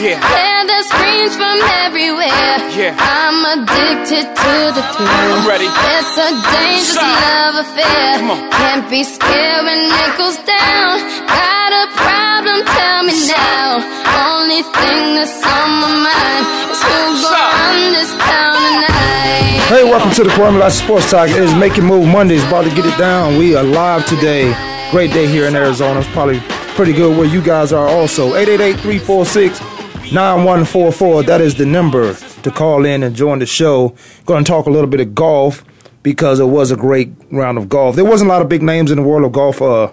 Yeah. Hear the screams from everywhere. Yeah. I'm addicted to the thrill. I'm ready. It's a dangerous Stop. love affair. Come on. Can't be scared when it goes down. Got a problem? Tell me now. Only thing that's on my mind is who's Stop. gonna run this town tonight. Hey, welcome to the Kwamie Lassiter Sports Talk. It is Making Move Mondays. About to get it down. We are live today. Great day here in Arizona. It's probably pretty good where you guys are also. 888-346-9144. That is the number to call in and join the show. Going to talk a little bit of golf because it was a great round of golf. There wasn't a lot of big names in the world of golf. Uh,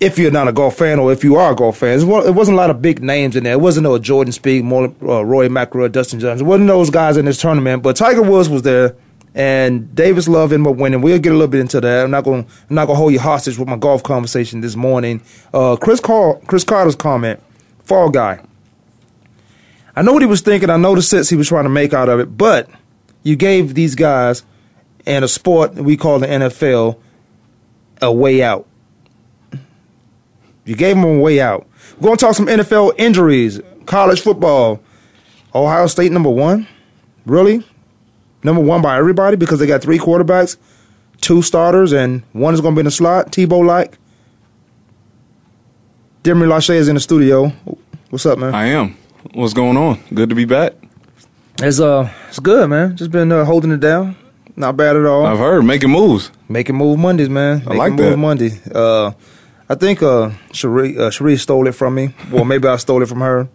if you're not a golf fan or if you are a golf fan, it wasn't a lot of big names in there. It wasn't no Jordan Spieth, uh, Rory McIlroy, Dustin Johnson. It wasn't those guys in this tournament. But Tiger Woods was there, and Davis Love ended up winning. We'll get a little bit into that. I'm not going. I'm not going to hold you hostage with my golf conversation this morning. Uh, Chris Car- Cris Carter's comment, Fall Guy. I know what he was thinking. I know the sense he was trying to make out of it. But you gave these guys in a sport we call the NFL a way out. You gave them a way out. We're going to talk some NFL injuries, college football. Ohio State number one? Really? Number one by everybody because they got three quarterbacks, two starters, and one is going to be in the slot, Tebow like. Demery Lachey is in the studio. What's up, man? I am. What's going on? Good to be back. It's uh, it's good, man. Just been uh, holding it down. Not bad at all. I've heard making moves. Making move Mondays, man. Making like move that. Monday. Uh, I think uh, Cherie, uh, Cherie stole it from me. Well, maybe I stole it from her,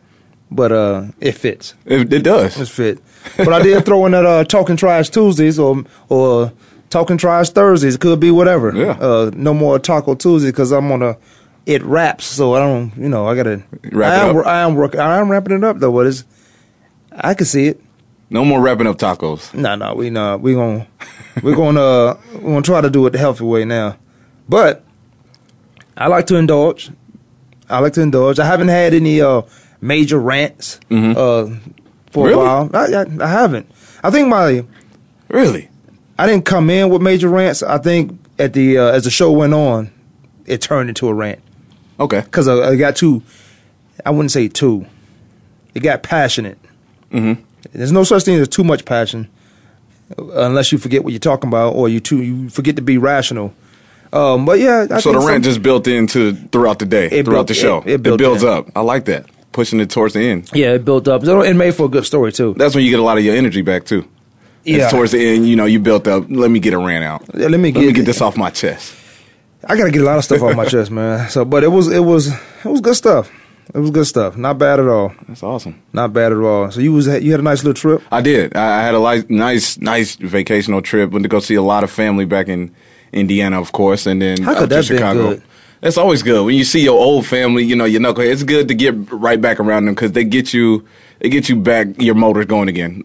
but uh, it fits. It, it does. It's fit. But I did throw in that uh, talking trash Tuesdays or or talking trash Thursdays. It could be whatever. Yeah. Uh, no more Taco Tuesday because I'm on a it raps. So I don't. You know, I gotta Wrap I am, up. I am working. I am wrapping it up though. But it's I can see it. No more wrapping up tacos. No, no, we not. We gonna we're gonna uh, we're gonna try to do it the healthy way now. But I like to indulge. I like to indulge. I haven't had any uh, major rants uh, for Really? a while. I, I, I haven't. I think my Really? I didn't come in with major rants. I think at the uh, as the show went on, it turned into a rant Okay. because I, I got too. I wouldn't say too. It got passionate. Mm-hmm. There's no such thing as too much passion, unless you forget what you're talking about, or you too you forget to be rational. Um, but yeah, I So the rant just built into throughout the day, It throughout built- the show. it- it built builds in. up. I like that. Pushing it towards the end. yeah, it built up. It made for a good story too. That's when you get a lot of your energy back too. Yeah. It's towards the end, you know, you built up. Let me get a rant out. Let me Let me get- get this off my chest. I gotta get a lot of stuff off my chest, man. So, but it was it was it was good stuff. It was good stuff. Not bad at all. That's awesome. Not bad at all. So you was you had a nice little trip. I did. I I had a li- nice, nice vacational trip. Went to go see a lot of family back in Indiana, of course, and then How could to that Chicago. good? It's always good when you see your old family. You know, your knucklehead. It's good to get right back around them because they get you. It gets you back your motors going again.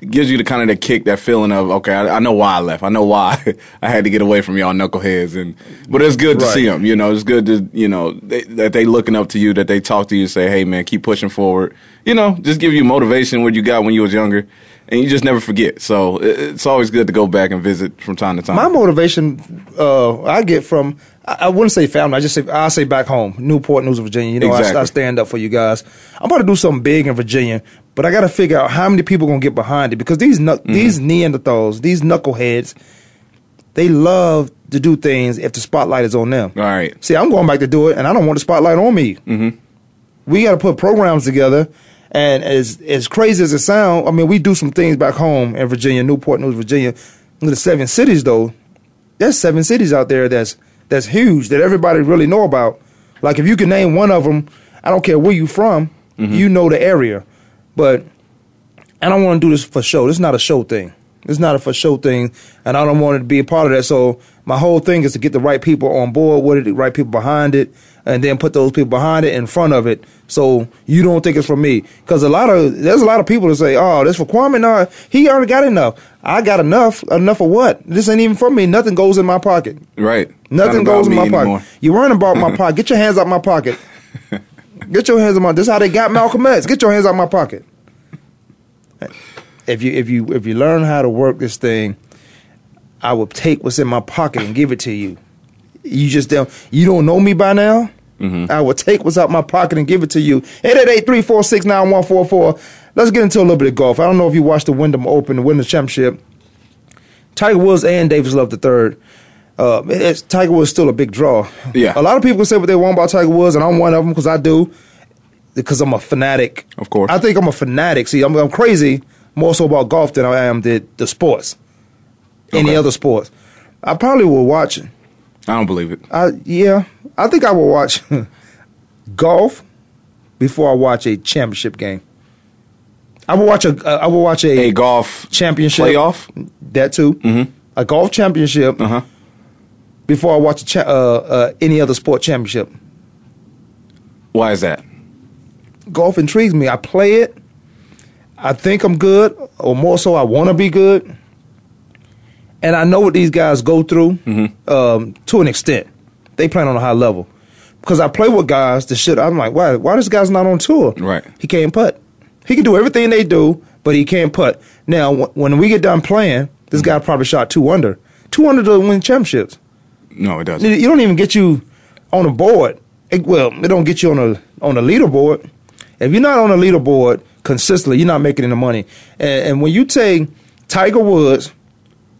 It gives you the kind of the kick, that feeling of okay, I, I know why I left. I know why I had to get away from y'all knuckleheads. And but it's good to Right. see them. You know, it's good to you know they, that they looking up to you, that they talk to you, say, hey man, keep pushing forward. You know, just give you motivation what you got when you was younger, and you just never forget. So it, it's always good to go back and visit from time to time. My motivation uh, I get from I, I wouldn't say family. I just say I say back home, Newport News, Virginia. You know, I, Exactly. I stand up for you guys. I'm about to do something big in Virginia, but I got to figure out how many people gonna get behind it because these knuck these Neanderthals, these knuckleheads, they love to do things if the spotlight is on them. All right. See, I'm going back to do it, and I don't want the spotlight on me. Mm-hmm. We got to put programs together, and as as crazy as it sounds, I mean, we do some things back home in Virginia, Newport News, Virginia. The seven cities, though, there's seven cities out there that's that's huge that everybody really know about. Like if you can name one of them, I don't care where you from, mm-hmm. you know the area. But I don't want to do this for show. This is not a show thing. It's not a for show thing, and I don't want it to be a part of that. So my whole thing is to get the right people on board with it, the right people behind it, and then put those people behind it in front of it. So you don't think it's for me, because a lot of there's a lot of people that say, "Oh, this for Kwamie." No, he already got enough. I got enough. Enough of what? This ain't even for me. Nothing goes in my pocket. Right. Nothing Not goes in my anymore. pocket. You worrying about my pocket? Get your hands out my pocket. Get your hands out my. This is how they got Malcolm X. Get your hands out my pocket. If you if you if you learn how to work this thing, I will take what's in my pocket and give it to you. You just don't. You don't know me by now. I will take what's out my pocket and give it to you. Eight eight eight three four six nine one four four. Let's get into a little bit of golf. I don't know if you watched the Wyndham Open, the Wyndham Championship. Tiger Woods and Davis Love the third. Uh, it's, Tiger Woods still a big draw. Yeah. a lot of people say what they want about Tiger Woods, and I'm one of them because I do, because I'm a fanatic. Of course. I think I'm a fanatic. See, I'm, I'm crazy more so about golf than I am the the sports, any other sports. I probably will watch. It. I don't believe it. I yeah, I think I will watch golf before I watch a championship game. I will watch a uh, I will watch a, A golf championship playoff. That too, mm-hmm. a golf championship Uh huh. before I watch a cha- uh, uh, any other sport championship. Why is that? Golf intrigues me. I play it. I think I'm good, or more so, I want to be good. And I know what these guys go through um, to an extent. They playing on a high level because I play with guys. The shit I'm like, why? Why this guy's not on tour? Right. He can't putt. He can do everything they do, but he can't putt. Now, wh- when we get done playing, this guy probably shot two under. Two under to win championships. No, it doesn't. You don't even get you on a board. It, well, it don't get you on a on a leaderboard. If you're not on a leaderboard consistently, you're not making any money. And, and when you take Tiger Woods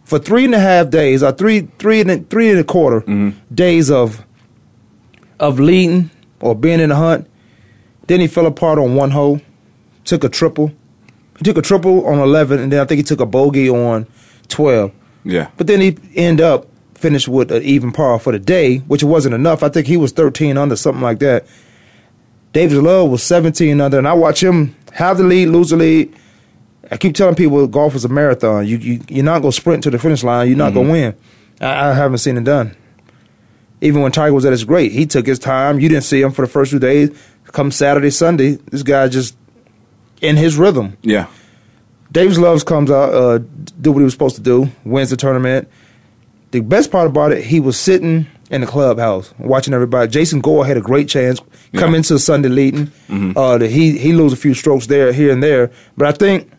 for three and a half days, or three three and a, three and a quarter mm-hmm. days of of leading or being in the hunt, then he fell apart on one hole, took a triple. He took a triple on eleven, and then I think he took a bogey on twelve. Yeah. But then he end up finished with an even par for the day, which wasn't enough. I think he was 13 under, something like that. David Love was 17 under, and I watch him have the lead, lose the lead. I keep telling people golf is a marathon. You, you you're not gonna sprint to the finish line. You're not gonna win. I, I haven't seen it done. Even when Tiger was at his great, he took his time. You didn't see him for the first few days. Come Saturday, Sunday, this guy just in his rhythm. Yeah. Davis Loves comes out, uh, do what he was supposed to do, wins the tournament. The best part about it, he was sitting in the clubhouse watching everybody. Jason Gore had a great chance come Yeah. into Sunday leading. Uh, he he lose a few strokes there, here and there, but I think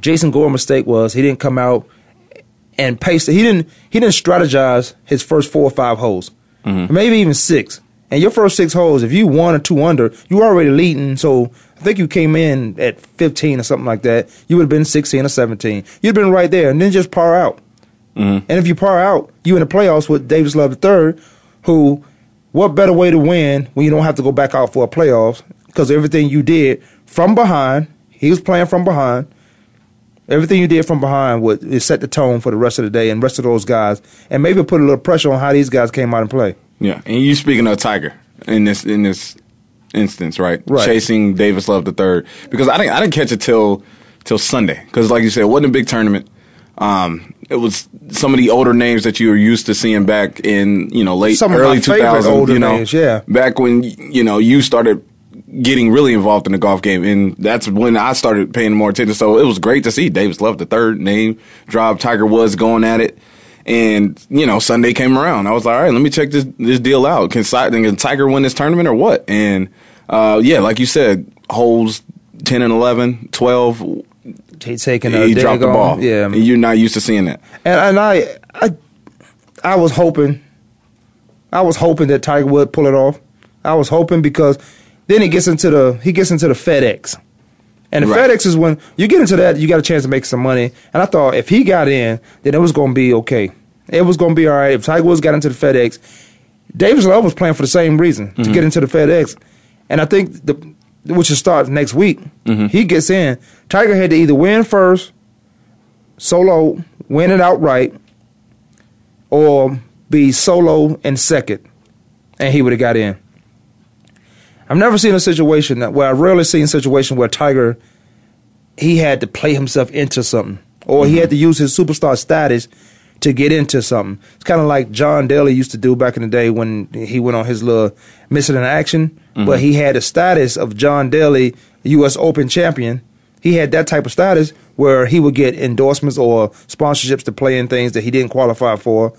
Jason Gore's mistake was he didn't come out and pace. He didn't he didn't strategize his first four or five holes, maybe even six. And your first six holes, if you one or two under, you already leading. So I think you came in at 15 or something like that. You would have been 16 or 17. You'd have been right there, and then just par out. And if you par out, you in the playoffs with Davis Love III, who, what better way to win when you don't have to go back out for a playoffs? Because everything you did from behind, he was playing from behind. Everything you did from behind would it set the tone for the rest of the day and rest of those guys, and maybe put a little pressure on how these guys came out and play. Yeah. And you speaking of Tiger in this in this instance, right? Right. Chasing Davis Love the third because I didn't I didn't catch it till till Sunday because like you said, it wasn't a big tournament. Um, it was some of the older names that you were used to seeing back in you know late Some early favorite 2000s. you know, names, yeah. back when you know you started getting really involved in the golf game, and that's when I started paying more attention. So it was great to see Davis Love the third name drop. Tiger was going at it. And you know, Sunday came around. I was like, all right, let me check this this deal out. Can, can Tiger win this tournament or what? And uh, yeah, like you said, holes ten and 11, 12, He taking a he dropped the ball. Yeah, and you're not used to seeing that. And, and I, I, I was hoping, I was hoping that Tiger would pull it off. I was hoping because then he gets into the he gets into the FedEx, and the Right. FedEx is when you get into that, you got a chance to make some money. And I thought if he got in, then it was going to be okay. It was going to be all right. If Tiger Woods got into the FedEx, Davis Love was playing for the same reason to mm-hmm. get into the FedEx, and I think the which will start next week. Mm-hmm. He gets in. Tiger had to either win first, solo, win it outright, or be solo in second, and he would have got in. I've never seen a situation that where I've rarely seen a situation where Tiger he had to play himself into something or he mm-hmm. had to use his superstar status to get into something. It's kind of like John Daly used to do back in the day when he went on his little missing in action, but mm-hmm. he had the status of John Daly, U.S. Open champion. He had that type of status where he would get endorsements or sponsorships to play in things that he didn't qualify for.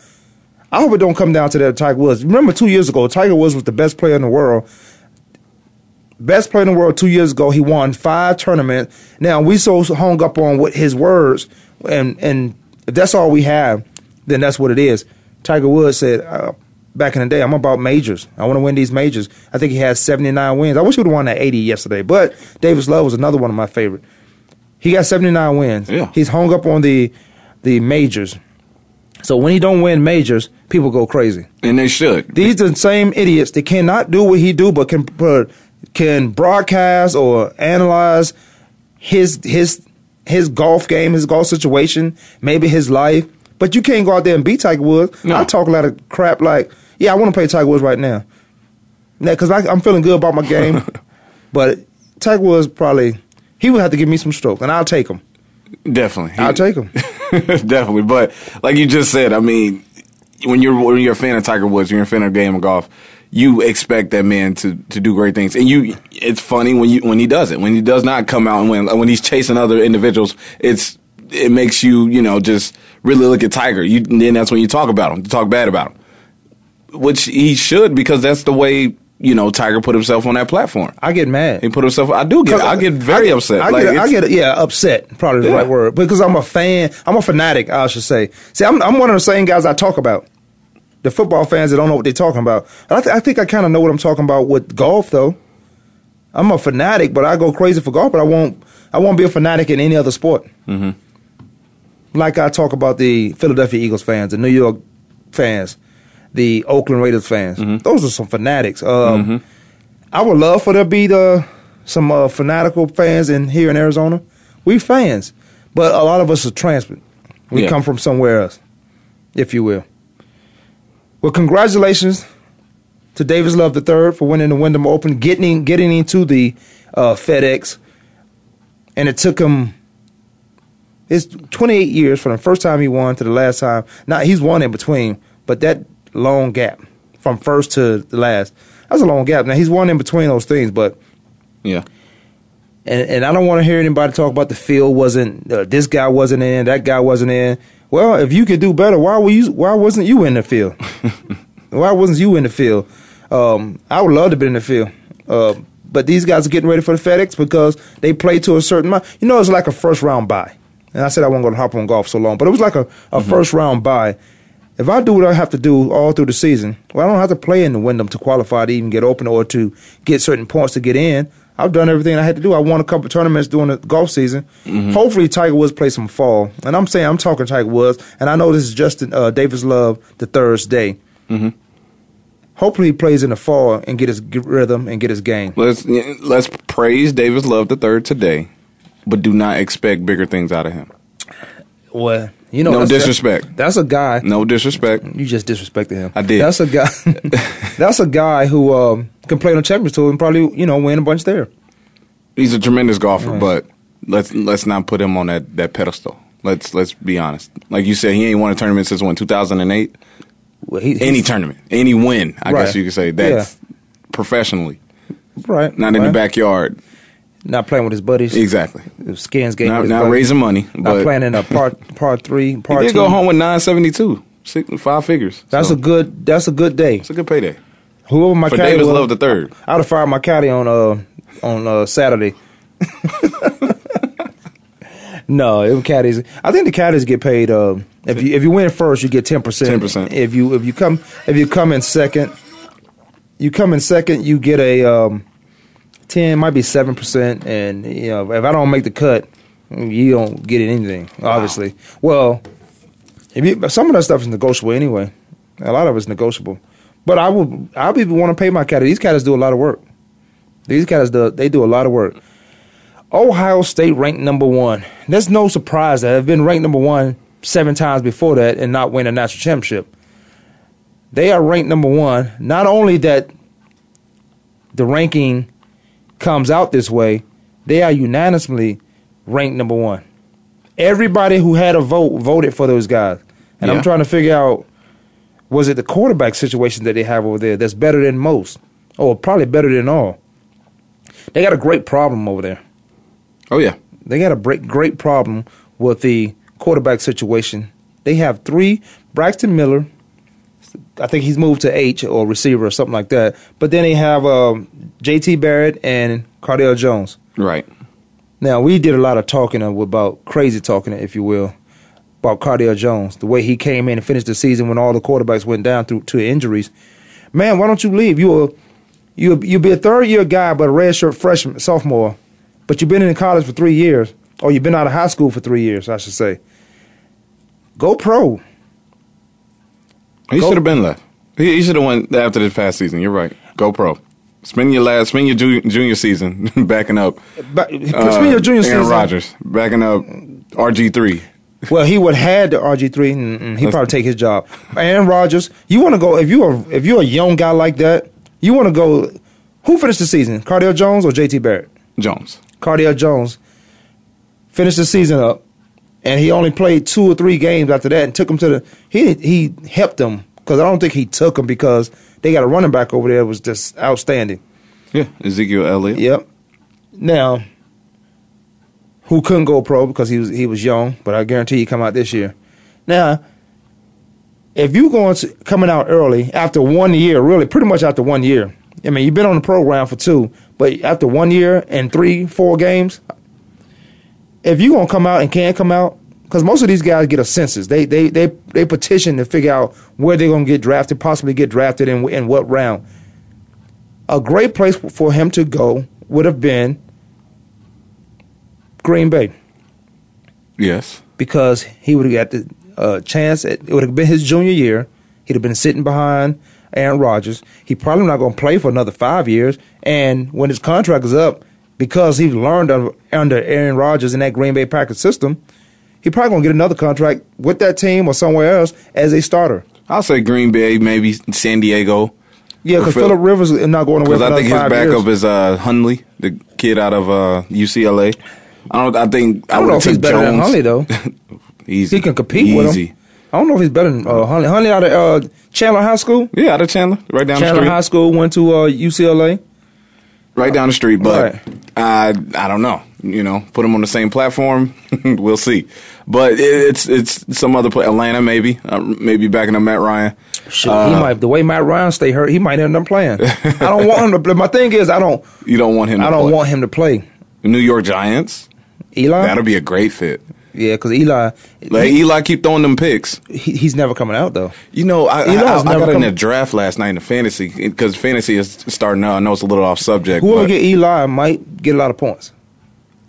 I hope it don't come down to that. Tiger Woods. Remember, two years ago, Tiger Woods was the best player in the world. Best player in the world two years ago. He won five tournaments. Now we so hung up on what his words, and and if that's all we have, then that's what it is. Tiger Woods said uh, back in the day, "I'm about majors. I want to win these majors." I think he has 79 wins. I wish he would have won that 80 yesterday, but Davis Love was another one of my favorite. He got 79 wins. Yeah. He's hung up on the the majors. So when he don't win majors, people go crazy. And they should. These are the same idiots that cannot do what he do, but can can broadcast or analyze his his his golf game, his golf situation, maybe his life. But you can't go out there and beat Tiger Woods. No. I talk a lot of crap like, yeah, I want to play Tiger Woods right now, because I'm feeling good about my game. but Tiger Woods probably he would have to give me some stroke, and I'll take him. Definitely. I'll take him. Definitely. But like you just said, I mean, when you're when you're a fan of Tiger Woods, you're a fan of game of golf, you expect that man to, to do great things. And you it's funny when you when he does it. When he does not come out and win when he's chasing other individuals, it's it makes you, you know, just really look at Tiger. You then that's when you talk about him, talk bad about him. Which he should because that's the way, you know, Tiger put himself on that platform. I get mad. He put himself I do get I get very I upset. I Like, get, I get, yeah, upset. Probably the Yeah. right word because I'm a fan. I'm a fanatic. I should say. See, I'm, I'm one of the same guys I talk about. The football fans that don't know what they're talking about. I, th- I think I kind of know what I'm talking about with golf, though. I'm a fanatic, but I go crazy for golf. But I won't. I won't be a fanatic in any other sport. Mm-hmm. Like I talk about the Philadelphia Eagles fans, the New York fans, the Oakland Raiders fans. Those are some fanatics. Um, I would love for there to be the some uh, fanatical fans in here in Arizona. We fans, but a lot of us are transplant. We Yeah. come from somewhere else, if you will. Well, congratulations to Davis Love III for winning the Wyndham Open, getting getting into the uh, FedEx, and it took him. It's 28 years from the first time he won to the last time. Now he's won in between, but that long gap from first to the last, that's a long gap. Now he's won in between those things, but yeah. and and I don't want to hear anybody talk about the field wasn't uh, this guy wasn't in, that guy wasn't in. Well, if you could do better, why were you? Why wasn't you in the field? why wasn't you in the field? Um, I would love to be in the field, uh, but these guys are getting ready for the FedEx because they play to a certain amount. You know, it's like a first round bye. And I said I wasn't going to hop on golf so long, but it was like a, a mm-hmm. first round bye. If I do what I have to do all through the season, well, I don't have to play in the Wyndham to qualify to even get open or to get certain points to get in. I've done everything I had to do. I won a couple tournaments during the golf season. Mm-hmm. Hopefully, Tiger Woods play some fall. And I'm saying I'm talking Tiger Woods, and I know this is Justin uh, Davis Love the third's day. Mm-hmm. Hopefully, he plays in the fall and get his rhythm and get his game. Let's let's praise Davis Love the third today, but do not expect bigger things out of him. Well, you know, No that's- disrespect. That's a guy. No disrespect. You just disrespected him. I did. That's a guy. that's a guy who um, can play on the Champions Tour and probably you know win a bunch there. He's a tremendous golfer, but let's let's not put him on that, that pedestal. Let's let's be honest. Like you said, he ain't won a tournament since when two thousand and eight. Well, he, Any tournament, any win, I Right. guess you could say that's professionally, right? not in the backyard. Not playing with his buddies. Exactly. Skins game. Not, not raising money, Not but playing in a part part three. he Part did two. go home with nine seventy two, five figures. That's So, a good. That's a good day. it's a good payday Whoever my for caddy Davis was, Love the third. I'd have fired my caddy on uh on uh Saturday. no, it was caddies. I think the caddies get paid. Uh, if you if you win first, you get ten percent. 10%. If you if you come if you come in second, you come in second, you get a um, ten, might be seven percent, and you know if I don't make the cut, you don't get anything. Obviously, well, if you, some of that stuff is negotiable anyway. A lot of it's negotiable, but I would I would even want to pay my caddy. These caddies do a lot of work. These guys do they do a lot of work. Ohio State ranked number one. There's no surprise that they've been ranked number one seven times before that and not win a national championship. They are ranked number one. Not only that the ranking comes out this way, they are unanimously ranked number one. everybody who had a vote voted for those guys. And Yeah. I'm trying to figure out was it the quarterback situation that they have over there that's better than most, or probably better than all. They got a great problem over there. Oh yeah. They got a great great problem with the quarterback situation. They have three Braxton Miller. I think he's moved to H or receiver or something like that. But then they have um, J.T. Barrett and Cardale Jones. Right. Now we did a lot of talking about crazy talking, if you will, about Cardale Jones. The way he came in and finished the season when all the quarterbacks went down through to injuries. Man, why don't you leave? You a you you'll be a third year guy, but a redshirt freshman sophomore, but you've been in college for three years, or you've been out of high school for three years, I should say. Go pro. He Go- should have been left. He, he should have went after this past season. You're right. Go pro. Spend your last, spend your ju- junior season backing up. But uh, spend your junior Aaron season. Rodgers backing up RG three. Well, he would had the RG three. He'd probably take his job. Aaron Rodgers. You want to go if you are if you're a young guy like that. You want to go. Who finished the season? Cardale Jones or JT Barrett? Jones. Cardale Jones finished the season up, and he only played two or three games after that, and took him to the. He he helped them because I don't think he took them because they got a running back over there that was just outstanding. Yeah, Ezekiel Elliott. Yep. Now, who couldn't go pro because he was he was young, but I guarantee he come out this year. Now, if you going to coming out early after one year, really pretty much after one year. I mean, you've been on the program for two, but after one year and three, four games, if you gonna come out and can't come out, because most of these guys get a census, they they they they petition to figure out where they're gonna get drafted, possibly get drafted in in what round. A great place for him to go would have been Green Bay Yes. because he would have got the uh, chance. At, it would have been his junior year. He'd have been sitting behind Aaron Rodgers. He probably not going to play for another five years. And when his contract is up, because he's learned under, under Aaron Rodgers in that Green Bay Packers system, he probably going to get another contract with that team or somewhere else as a starter. I'll say Green Bay, maybe San Diego. Yeah, because Philip Rivers is not going away Because I think his backup years. is uh, Hundley, the kid out of uh, UCLA. I don't. I think I don't know if he's better than Hundley though. Easy. He can compete with him. I don't know if he's better than uh, Hundley. Hundley out of uh, Chandler High School. Yeah, out of Chandler, right down Chandler the High. School went to uh, UCLA. Right down the street, but Right. I I don't know. You know, put him on the same platform. we'll see. But it, it's it's some other play. Atlanta maybe, uh, maybe backing up Matt Ryan. Shit, Uh, he might the way Matt Ryan stay hurt, he might end up playing. I don't want him to play. My thing is, I don't, You don't want him. To I don't play. want him to play. the New York Giants. Eli, That'll be a great fit. yeah, because Eli, Like he- Eli, keep throwing them picks. he, he's never coming out though. You know, I, I, Eli's I, I got in come- the draft last night in the fantasy because fantasy is starting out. I know it's a little off subject. Whoever get Eli might get a lot of points.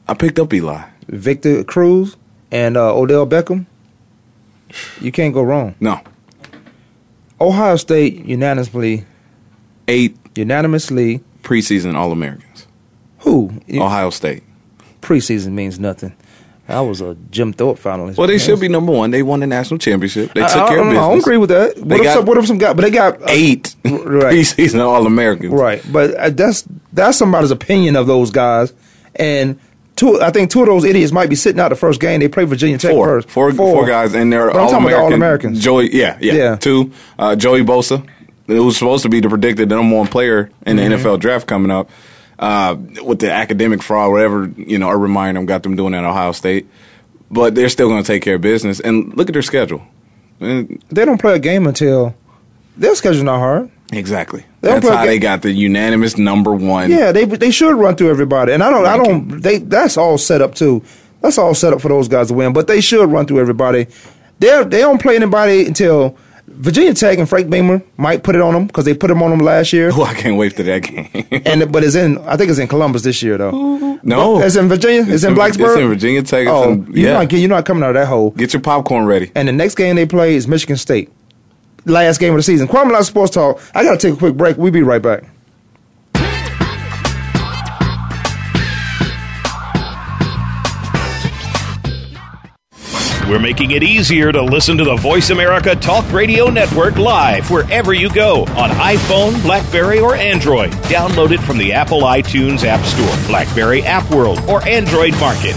I picked up Eli. Victor Cruz and uh, Odell Beckham. You can't go wrong. No, Ohio State unanimously, eight unanimously. preseason All Americans. Who Ohio State. preseason means nothing. I was a Jim Thorpe finalist. Well, they should be number one. They won the national championship. They I, took I, care I of business. I don't agree with that. What They if, got some, what if some guy? But they got uh, Eight Right. preseason All Americans. Right, but uh, that's that's somebody's opinion of those guys, and two. I think two of those idiots might be sitting out the first game. They play Virginia Tech Four, first. four, four guys, and they're But I'm all talking about the American. All-Americans. Joey, yeah, yeah, Yeah. Two, uh, Joey Bosa, who was supposed to be the predicted number one player in the Mm-hmm. NFL draft coming up. Uh, with the academic fraud, whatever you know, Urban Meyer them got them doing at Ohio State, but they're still going to take care of business. And look at their schedule. And They don't play a game until their schedule's not hard. exactly, that's how they got the unanimous number one. Yeah, they they should run through everybody, and I don't I don't they that's all set up too. That's all set up for those guys to win, but they should run through everybody. They they don't play anybody until Virginia Tech and Frank Beamer might put it on them because they put them on them last year. Oh, I can't wait for that game. and but it's in I think it's in Columbus this year though. no, It's in Virginia. It's, in Blacksburg. It's in Virginia Tech. It's Oh, in- you're yeah. not you're not coming out of that hole. Get your popcorn ready. And the next game they play is Michigan State. Last game of the season. Kwamie Lassiter Sports Talk. I got to take a quick break. We'll be right back. We're making it easier to listen to the Voice America Talk Radio Network live wherever you go on iPhone, Blackberry, or Android. Download it from the Apple iTunes App Store, Blackberry App World, or Android Market.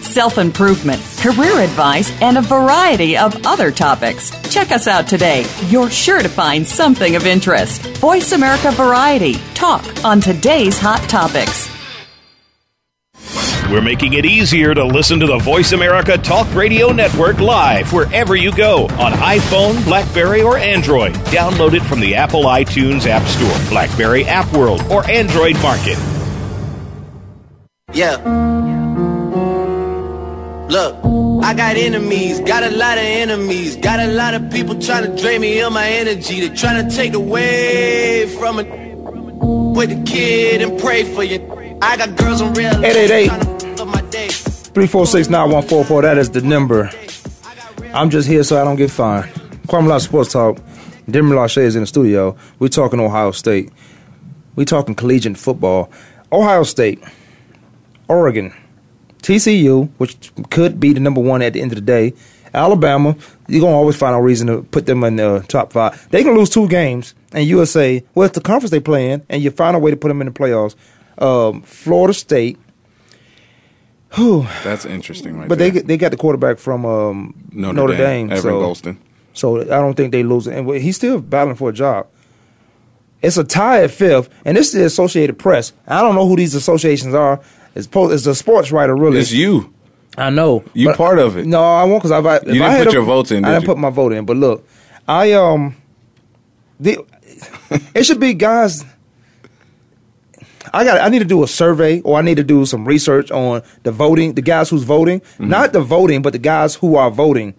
self improvement, career advice, and a variety of other topics. Check us out today. You're sure to find something of interest. Voice America Variety. Talk on today's hot topics. We're making it easier to listen to the Voice America Talk Radio Network live wherever you go on iPhone, Blackberry, or Android. Download it from the Apple iTunes App Store, Blackberry App World, or Android Market. Yeah. Look, I got enemies, got a lot of enemies, got a lot of people trying to drain me of my energy. They trying to take away from it. Put the kid and pray for you. I got girls on real. 888. trying to f- up my day. 346 9144. That is the number. I'm just here so I don't get fined. Kwamie Lassiter Sports Talk. Denver Lachey is in the studio. We're talking Ohio State. We're talking collegiate football. Ohio State, Oregon, TCU, which could be the number one at the end of the day. Alabama, you're going to always find a reason to put them in the top five. They can lose two games, and USA, well, it's the conference they play in, and you find a way to put them in the playoffs. Um, Florida State, whew, That's interesting, right but there. they they got the quarterback from um, Notre, Notre, Dame, Dame, Evan so, Golston. so I don't think they lose. it. And he's still battling for a job. It's a tie at fifth, and this is the Associated Press. I don't know who these associations are. It's, po- it's a sports writer, really. It's you. I know. You but- part of it. No, I won't because I've. if didn't I had put a- your votes in, I did didn't you? put my vote in, but look, I um, the it should be guys. I got. I need to do a survey, or I need to do some research on the voting, the guys who's voting, Mm-hmm. not the voting, but the guys who are voting,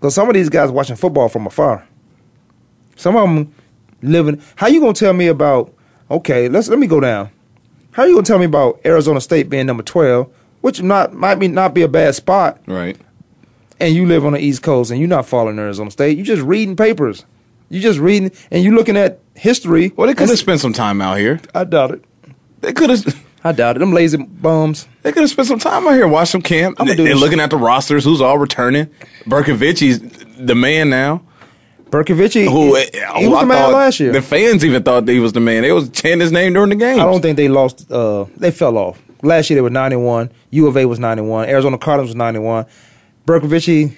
because some of these guys watching football from afar. Some of them living. How you gonna tell me about? Okay, let's let me go down. How are you gonna tell me about Arizona State being number twelve, which not might be not be a bad spot, Right. and you live on the East Coast and you're not following Arizona State. You just reading papers. You just reading and you looking at history. Well, they could have spent some time out here. I doubt it. They could have. I doubt it. Them lazy bums. They could have spent some time out here, watch some camp, I'ma and do this. looking at the rosters, who's all returning. Bercovici's the man now. Bercovici, Who he, eh, he who was the man last year. The fans even thought he was the man. They was chanting his name during the game. I don't think they lost. Uh, they fell off. Last year they were 91. U of A was 91. Arizona Cardinals was 91. Bercovici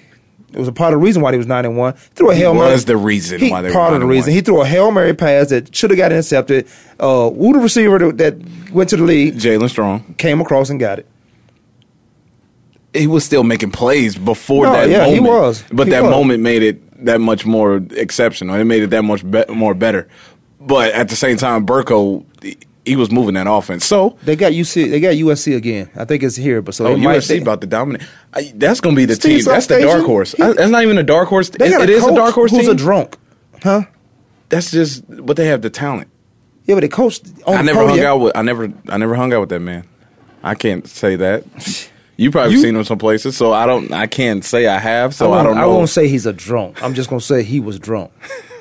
it was a part of the reason why he was 91. Threw a He hail mary. was the reason He- why they were part of the reason. He threw a hail mary pass that should have got intercepted. Uh, who the receiver that, that went to the league Jaelen Strong. came across and got it. He was still making plays before No, that yeah, he was. But He that was. moment made it that much more exceptional. It made it that much be- more better. But at the same time, Burko, he- was moving that offense. So They got UC. They got USC again. I think it's here, but so Oh, USC they- about to dominate. I, that's going to be the Steve team. That's the dark horse. he- I- that's not even a dark horse. They It- got a is a dark horse who's team. a drunk, huh? That's just, but they have the talent. Yeah, but they coached. I never hung out with. I never. I never hung out with that man. I can't say that. You probably You- seen him some places, so I don't. I can't say I have. So I, won't- don't know. I won't say he's a drunk. I'm just gonna say he was drunk.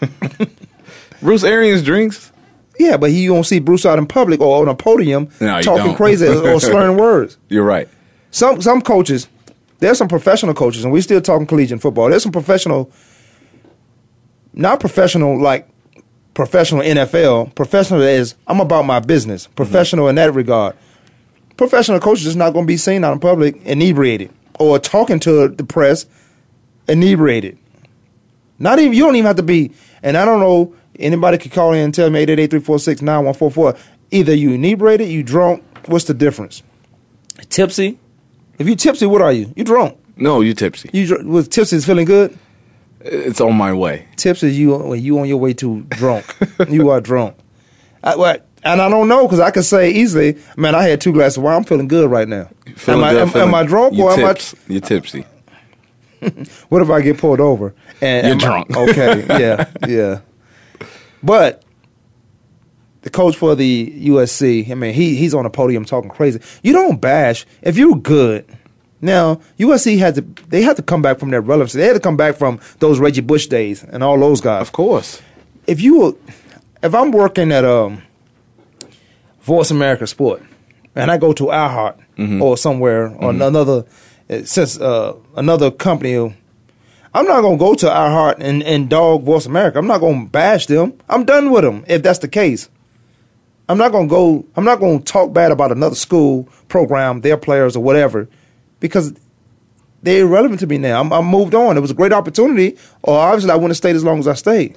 Bruce Arians drinks. Yeah, but you don't see Bruce out in public or on a podium No, talking crazy or slurring words. You're right. Some some coaches, there's some professional coaches, and we're still talking collegiate football. There's some professional, not professional like professional NFL. Professional is I'm about my business. Professional in that regard. Professional coaches is not going to be seen out in public inebriated or talking to the press inebriated. Not even you don't even have to be. And I don't know anybody could call in and tell me eight eight eight three four six nine one four four. Either you inebriated, you drunk. What's the difference? Tipsy. If you tipsy, what are you? You drunk. No, you tipsy. You dr- was tipsy is feeling good. It's on my way. Tipsy, you you on your way to drunk. you are drunk. I, what? And I don't know because I could say easily, man, I had two glasses of wine. I'm feeling good right now. Feeling am, I, good, am, feeling- am I drunk or am I? You're tipsy. What if I get pulled over? And You're am I- drunk. okay, yeah, yeah. But the coach for the USC, I mean, he he's on the podium talking crazy. You don't bash if you're good. Now USC had to they had to come back from their relevancy. They had to come back from those Reggie Bush days and all those guys. Of course. If you were, if I'm working at um Voice America Sport and I go to iHeart or somewhere or another uh, since uh, another company I'm not gonna go to iHeart and, and dog Voice America. I'm not gonna bash them. I'm done with them if that's the case. I'm not gonna go. I'm not gonna talk bad about another school program, their players or whatever, because they're irrelevant to me now. I'm, I'm moved on. It was a great opportunity, or obviously I wouldn't have stayed as long as I stayed.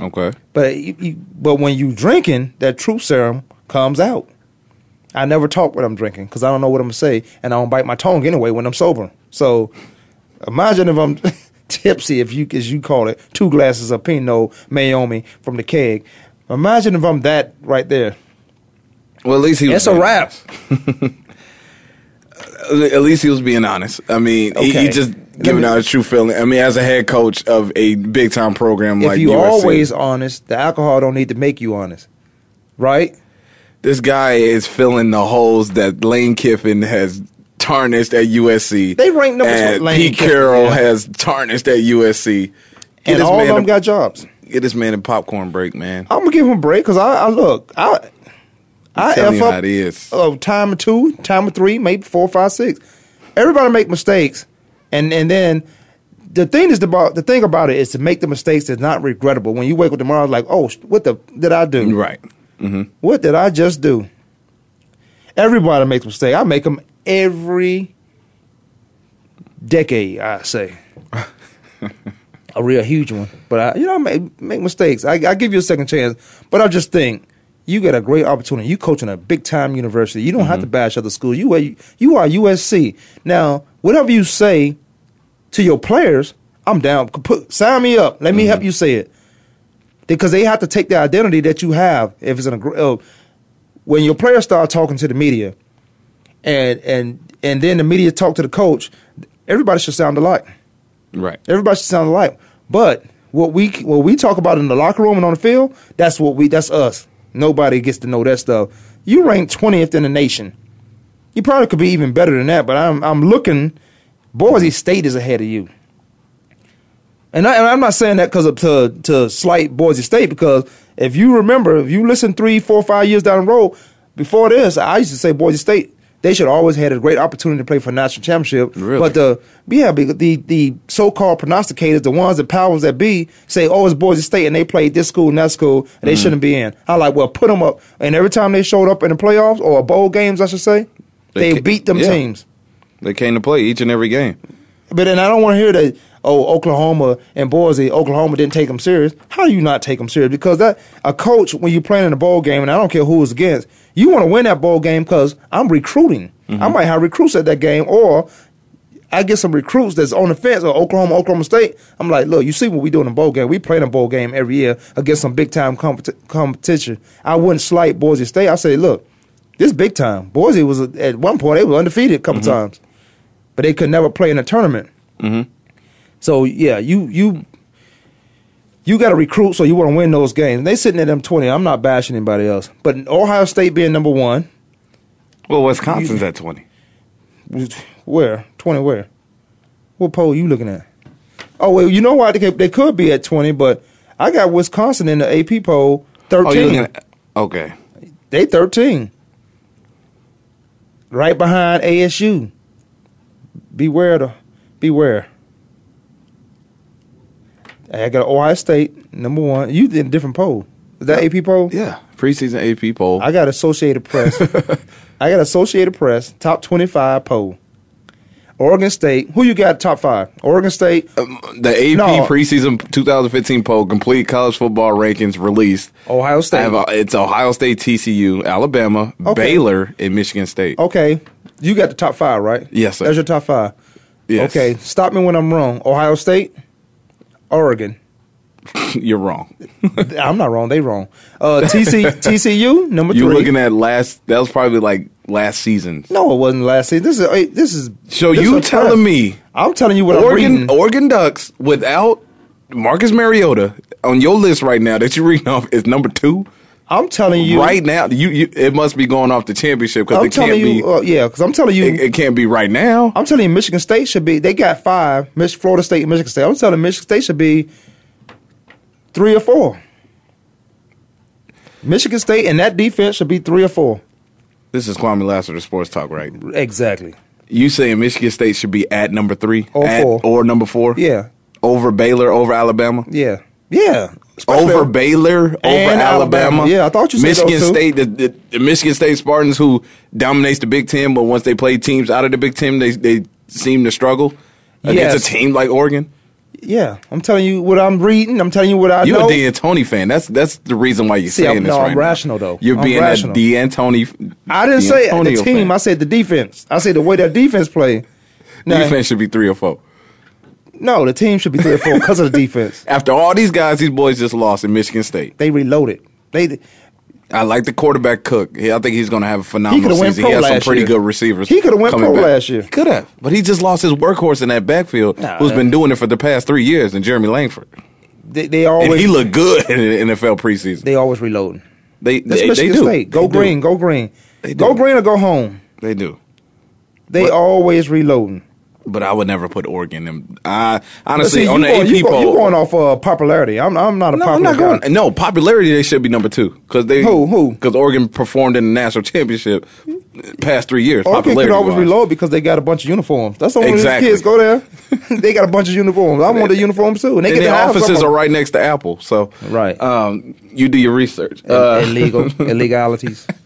Okay. But you, you, but when you drinking, that truth serum comes out. I never talk when I'm drinking because I don't know what I'm gonna say, and I don't bite my tongue anyway when I'm sober. So imagine if I'm tipsy, if you as you call it, two glasses of Pinot Meiomi from the keg. Imagine if I'm that right there. Well, at least he was. It's a being wrap. honest. At least he was being honest. I mean, he, he just giving me- out his true feeling. I mean, as a head coach of a big time program If like you USC, always honest, the alcohol don't need to make you honest, right? This guy is filling the holes that Lane Kiffin has tarnished at USC. They rank number and one- Lane Pete Kiffin, Carroll yeah. has tarnished at USC. Get And all of them a, got jobs. get this man a popcorn break, man. I'm gonna give him a break because I, I look, I, I telling f up it is. uh, time of two, time of three, maybe four, five, six. Everybody make mistakes, and and then the thing is about the thing about it is to make the mistakes that's not regrettable. When you wake up tomorrow, like, oh, what the did I do? Right. Mm-hmm. What did I just do? Everybody makes mistakes. I make them every decade. I say a real huge one, but I, you know, I make, make mistakes. I, I give you a second chance, but I just think you get a great opportunity. You coaching a big time university. You don't have to mm-hmm. bash other schools. You are you are USC now. Whatever you say to your players, I'm down. Put, sign me up. Let me mm-hmm. help you say it because they have to take the identity that you have. If it's in a gr- uh, when your players start talking to the media, and and and then the media talk to the coach, everybody should sound alike. Right. Everybody should sound alike. But what we what we talk about in the locker room and on the field, that's what we that's us. Nobody gets to know that stuff. You rank twentieth in the nation. You probably could be even better than that. But I'm I'm looking. Boise State is ahead of you. And, I, and I'm not saying that because of to to slight Boise State because if you remember, if you listen three, four, five years down the road, before this, I used to say Boise State they should always had a great opportunity to play for a national championship. Really? But the yeah, the the so called prognosticators, the ones that powers that be, say, oh, it's Boise State and they played this school and that school and Mm-hmm. they shouldn't be in. I like, well, put them up. And every time they showed up in the playoffs or bowl games, I should say, They they, ca- beat them yeah. teams. They came to play each and every game. But then I don't want to hear that. Oh, Oklahoma and Boise, Oklahoma didn't take them serious. How do you not take them serious? Because that a coach when you're playing in a bowl game, and I don't care who it's against, you want to win that bowl game because I'm recruiting. Mm-hmm. I might have recruits at that game, or I get some recruits that's on the fence or Oklahoma, Oklahoma State. I'm like, look, you see what we do in a bowl game? We play in a bowl game every year against some big time competi- competition. I wouldn't slight Boise State. I say, look, this big time. Boise was at one point they were undefeated a couple mm-hmm. times, but they could never play in a tournament. Mm-hmm. So yeah, you you you got to recruit, so you want to win those games. They sitting at them twenty. I'm not bashing anybody else, but Ohio State being number one, Well, Wisconsin's at 20. where twenty? Where? What poll are you looking at? Oh well, you know what? They could, they could be at twenty, but I got Wisconsin in the AP poll Oh, thirteen. looking at. Okay. they thirteen, right behind ASU. Beware the beware. I got Ohio State number one. You did a different poll. Is that AP poll? Yeah. Preseason AP poll. I got Associated Press. I got Associated Press top twenty five poll. Oregon State. Who you got top five? Oregon State. the AP No. preseason 2015 poll, complete college football rankings released. Ohio State. have, uh, it's Ohio State, TCU, Alabama, Okay. Baylor, and Michigan State. okay, you got the top five, right? Yes, sir. That's your top five. Yes. Okay, stop me when I'm wrong. Ohio State. Oregon. You're wrong. I'm not wrong. They wrong. Uh, TC, TCU number You're three. looking at last. That was probably like last season. no, it wasn't last season. This is hey, this is. So this you is telling me I'm telling you what I'm Oregon reading. Oregon Ducks without Marcus Mariota on your list right now that you're reading off is number two I'm telling you right now. You, you it must be going off the championship because I'm it can't telling be. you, uh, yeah, because I'm telling you, it, it can't be right now. I'm telling you, Michigan State should be. They got five. Mich- Florida State, Michigan State. I'm telling you, Michigan State should be three or four. Michigan State and that defense should be three or four. This is Kwamie Lassiter, Sports Talk, right? Exactly. You saying Michigan State should be at number three Or At- four. or number four? Yeah. over Baylor, over Alabama. Yeah. Yeah. Over Baylor, over Alabama. Alabama. Yeah, I thought you said Michigan. State, the, the, the Michigan State Spartans, who dominates the Big Ten, but once they play teams out of the Big Ten, they they seem to struggle against Yes. a team like Oregon. Yeah. I'm telling you what I'm reading. I'm telling you what I You're know. a Dantonio fan. That's that's the reason why you're See, saying I'm- this no, right I'm rational, though. You're I'm being rational. a Dantonio. I didn't say the team. fan. I said the defense. I said the way that defense play. Now, defense should be three or four. No, the team should be three or four because of the defense. After all these guys, these boys just lost in Michigan State. They reloaded. They I like the quarterback Cook. He, I think he's going to have a phenomenal went season. He has some pretty year. good receivers. He coulda went coming pro back. last year. Could have, but he just lost his workhorse in that backfield, Nah, who's been doing it for the past three years, and Jeremy Langford. they, they And always he looked good in the NFL preseason. they always reloading. They they, they Michigan do. State. Go They do. green. Go green. Go green or go home. They do. They What? always reloading. But I would never put Oregon in. I honestly see, on the AP you, poll. you going off uh, popularity. I'm I'm not a no, popular I'm not guy. going. No, popularity they should be number two because they Who, who? because Oregon performed in the national championship past three years. Oregon could always wise. reload because they got a bunch of uniforms. That's the only Exactly. kids go there. they got a bunch of uniforms. I want the uniforms too. And they and their offices are right next to Apple. So Right. um, you do your research. Uh, illegal illegalities.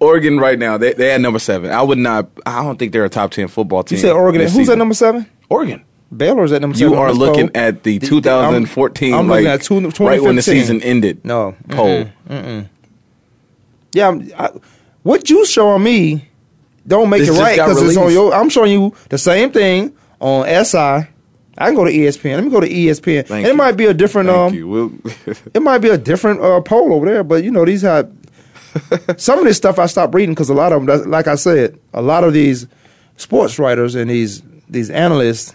Oregon right now they they at number seven. I would not. I don't think they're a top ten football team. You said Oregon. Who's season. at number seven? Oregon. Baylor's at number You seven. on are looking poll. at the The- 2014, I'm, I'm like looking at two, right when the season ended. No. poll. Yeah, I'm- I, what you showing me don't make This it right because it's on your. I'm showing you the same thing on SI. I can go to ESPN. Let me go to ESPN. It you. might be a different. Thank um, you. We'll, It might be a different uh, poll over there, but you know these have some of this stuff I stopped reading because a lot of them, like I said, a lot of these sports writers and these these analysts,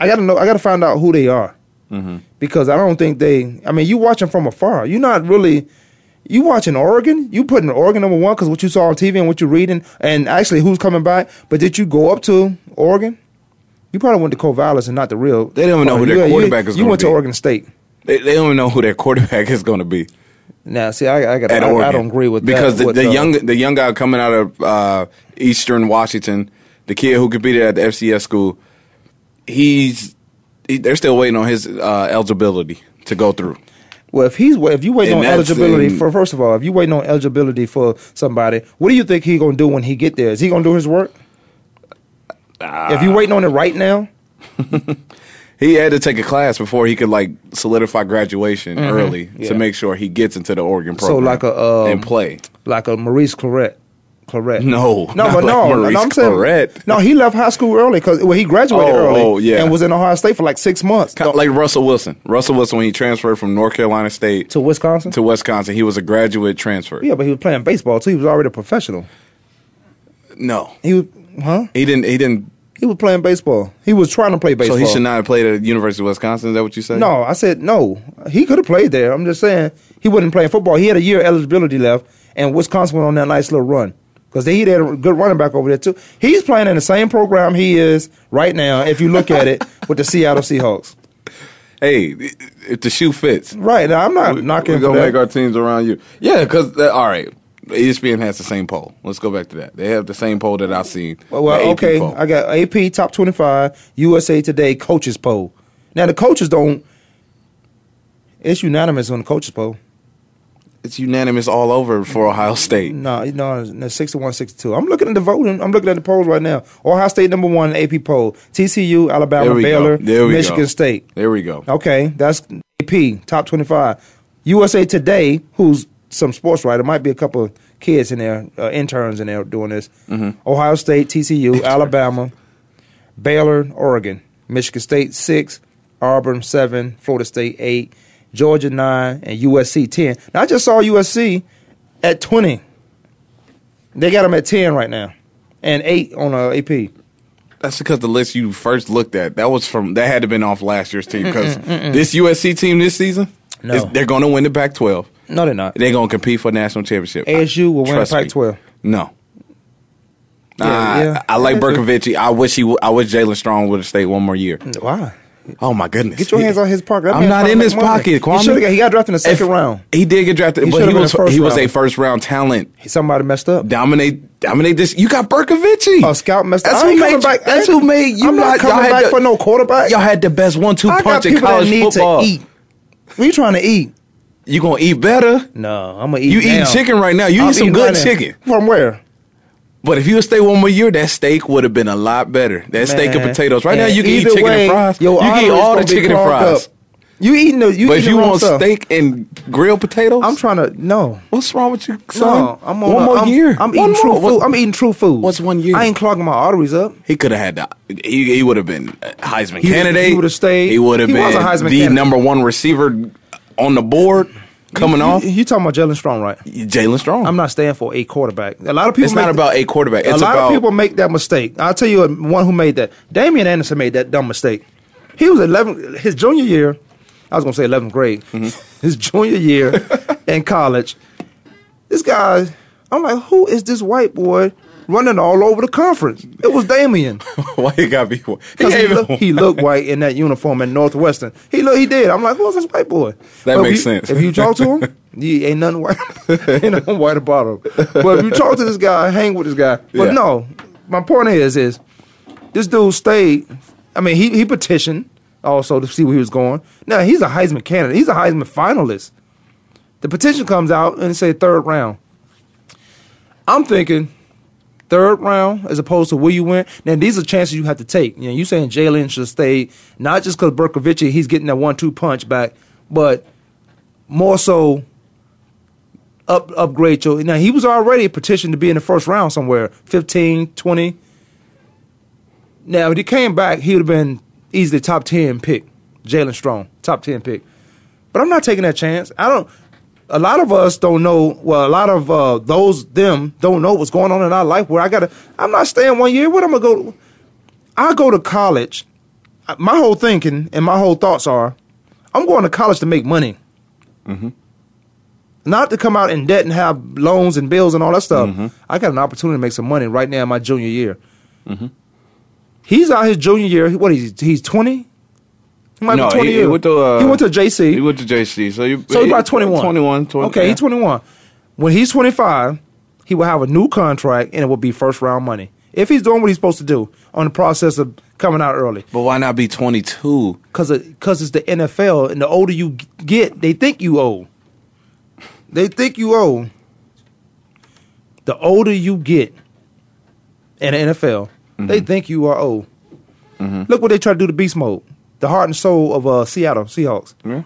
I got to know, I got to find out who they are mm-hmm. because I don't think they. I mean, you watching from afar. You're not really. You watching Oregon? You putting Oregon number one because what you saw on TV and what you're reading, and actually who's coming back. But did you go up to Oregon? You probably went to Corvallis and not the real. They don't even know who their You- you- quarterback is You went be. to Oregon State. they, they don't even know who their quarterback is going to be. Now, see, I, I got. I, I don't agree with because that. the, with, the uh, young the young guy coming out of uh, Eastern Washington, the kid who competed at the FCS school, he's he, they're still waiting on his uh, eligibility to go through. Well, if he's if you waiting And on eligibility in- for first of all, if you waiting on eligibility for somebody, what do you think he gonna do when he get there? Is he gonna do his work? if you waiting on it right now, He had to take a class before he could like solidify graduation early Mm-hmm. Yeah. to make sure he gets into the Oregon program. So like a, um, and play. like a Maurice Clarett, Clarett. No, no, not but like no, Maurice no, I'm saying Clarett. no. He left high school early because well, he graduated Oh, early oh, yeah. and was in Ohio State for like six months Kind of like Russell Wilson. Russell Wilson when he transferred from North Carolina State to Wisconsin. to Wisconsin, he was a graduate transfer. yeah, but he was playing baseball too. He was already a professional. No, He was, huh? he didn't. He didn't. He was playing baseball. He was trying to play baseball. So he should not have played at the University of Wisconsin. Is that what you said? No, I said no. He could have played there. I'm just saying he wasn't playing football. He had a year eligibility left, and Wisconsin went on that nice little run because they he had a good running back over there too. He's playing in the same program he is right now. If you look at it with the Seattle Seahawks, Hey, if the shoe fits, right now I'm not knocking we're gonna make our teams around you. Yeah, because uh, all right, ESPN has the same poll. Let's go back to that. They have the same poll that I've seen. well, well, okay, poll. I got AP top 25 USA Today coaches poll. Now the coaches don't. It's unanimous on the coaches poll. it's unanimous all over for Ohio State. No, no, no, 61, 62. I'm looking at the voting. I'm looking at the polls right now. Ohio State number one AP poll. TCU, Alabama, There we go. Baylor, Michigan go. State. There we go. Okay, that's AP top 25. USA Today, who's some sports writer, might be a couple of kids in there, uh, interns in there doing this. Mm-hmm. Ohio State, TCU, Alabama, Baylor, Oregon, Michigan State six, Auburn seven, Florida State eight, Georgia nine, and USC ten. Now I just saw USC at twenty. They got them at ten right now, and eight on uh, AP. That's because the list you first looked at that was from that had to been off last year's team because this USC team this season, No. is- they're going to win the Pac-12. No, they're not. They're going to compete for a national championship. ASU will win the Trust me. Pac-12. No. Yeah, Nah, yeah. I, I like. Bercovici. I wish he. w- I wish Jaelen Strong would have stayed one more year. Why? Oh my goodness! Get your hands on his pocket. That I'm man's not trying in to his make money. pocket. He Kwamie. should've got- he got drafted in the second If- round. He did get drafted, He but should've he been was a first he was a rounder. first round talent. Somebody messed up. Dominate, dominate this. You got Bercovici. A scout messed up. That's I who ain't made. coming back. That's who made you. I'm not lot- y'all coming had back the- for no quarterback. Y'all had the best one-two I got punch in people that college need football. to eat. What you trying to eat? You gonna eat better? No, I'm gonna eat. You eating chicken right now. You I'm eat some good right chicken. From where? But if you would stay one more year, that steak would have been a lot better. That steak and potatoes. Right now, you can eat chicken way, and fries. your You can eat all the chicken and fries. up. You eating the? You But if you want stuff. steak and grilled potatoes, I'm trying to no. what's wrong with you, son? No, I'm on one a- more I'm, year. I'm One eating true more. food. What- I'm eating true food. What's one year? I ain't clogging my arteries up. He could have had the. He, he would have been Heisman He- candidate. he would've stayed. He would have been was a Heisman the candidate. number one receiver on the board coming you, off. You, you talking about Jaelen Strong, right? Jaelen Strong. I'm not staying for a quarterback. A lot of people. It's not about a quarterback. a lot about of people make that mistake. I'll tell you one who made that. Damien Anderson made that dumb mistake. He was 11 his junior year. I was going to say 11th grade. Mm-hmm. His junior year in college. This guy, I'm like, who is this white boy running all over the conference? It was Damien. why he got be. He, Because he, look, he looked white in that uniform at Northwestern. He look, he did. I'm like, who's this white boy? That But makes if you- sense. If you talk to him, he ain't nothing white. ain't nothing white about him. But if you talk to this guy, hang with this guy. But Yeah. no, my point is, is this dude stayed. I mean, he he petitioned also to see where he was going. Now he's a Heisman candidate. He's a Heisman finalist. The petition comes out and say third round. I'm thinking third round as opposed to where you went. Now these are chances you have to take. You know, you saying Jaelen should stay not just because Bercovici he's getting that one-two punch back, but more so up upgrade your. Now he was already petitioned to be in the first round somewhere, 15, 20. Now if he came back, he would have been easily top ten pick. Jaelen Strong, top ten pick. But I'm not taking that chance. I don't. A lot of us don't know. Well, a lot of uh, those them don't know what's going on in our life. Where I gotta, I'm not staying one year. What I'm gonna go? I go to college. My whole thinking and my whole thoughts are, I'm going to college to make money. Mm-hmm. Not to come out in debt and have loans and bills and all that stuff. Mm-hmm. I got an opportunity to make some money right now in my junior year. Mm-hmm. He's out his junior year. What is he? He's 20. He might No, be 20 he- he went to, uh, he went to JC. He went to JC. So, you, So he's about 21. 21. 20, okay, yeah. he's 21. When he's 25, he will have a new contract and it will be first round money. If he's doing what he's supposed to do on the process of coming out early. But why not be 22? Because cause it's the NFL, and the older you get, they think you old. They think you old. The older you get in the NFL, they think you are old. Look what they try to do to Beast Mode, the heart and soul of uh, Seattle Seahawks. Yeah.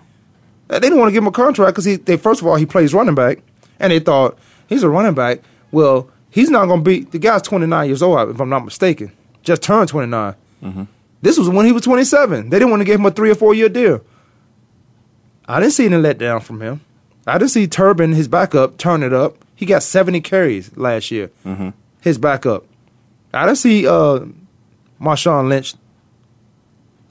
Uh, They didn't want to give him a contract because he, they first of all he plays running back, and they thought he's a running back. Well, he's not going to be. The guy's 29 years old, if I'm not mistaken. Just turned 29. This was when he was 27. They didn't want to give him a three or four year deal. I didn't see any letdown from him. I didn't see Turbin, his backup, turn it up. He got 70 carries last year. His backup. I didn't see uh, Marshawn Lynch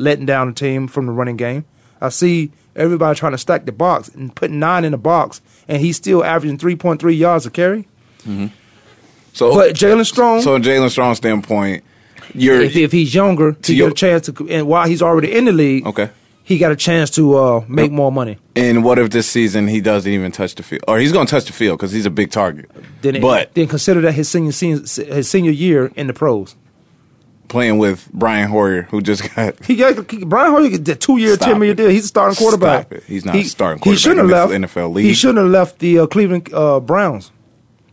letting down the team from the running game. I see everybody trying to stack the box and putting nine in the box, and he's still averaging 3.3 yards a carry. So, But Jaelen Strong, so Jaelen Strong's standpoint, you're if, if he's younger, to your- get a chance to, and while he's already in the league, Okay. he got a chance to uh, make more money. And what if this season he doesn't even touch the field, or he's going to touch the field because he's a big target? Then, but then consider that his senior se- his senior year in the pros. Playing with Brian Hoyer, who just got He got he- Brian Hoyer a two year, ten million deal. He's a starting quarterback. Stop it. He's not a starting He shouldn't have left NFL He shouldn't have left the uh, Cleveland uh, Browns.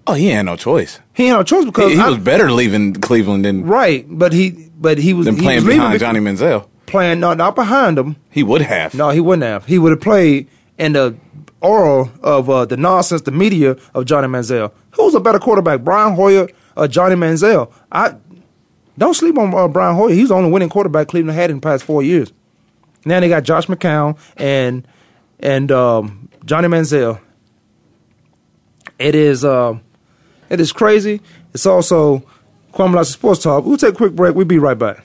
oh he had no choice. He had no choice because He, he I- was better leaving Cleveland than right, but he but he was than he playing was behind Johnny Manziel. playing not not behind him. He would have. No, he wouldn't have. He would have played in the oral of uh, the nonsense, the media of Johnny Manziel. Who's a better quarterback, Brian Hoyer or Johnny Manziel? I don't sleep on uh, Brian Hoyer. He's the only winning quarterback Cleveland had in the past four years. Now they got Josh McCown and and um, Johnny Manziel. It is uh, it is crazy. It's also Kwamie Sports Talk. We'll take a quick break. We'll be right back.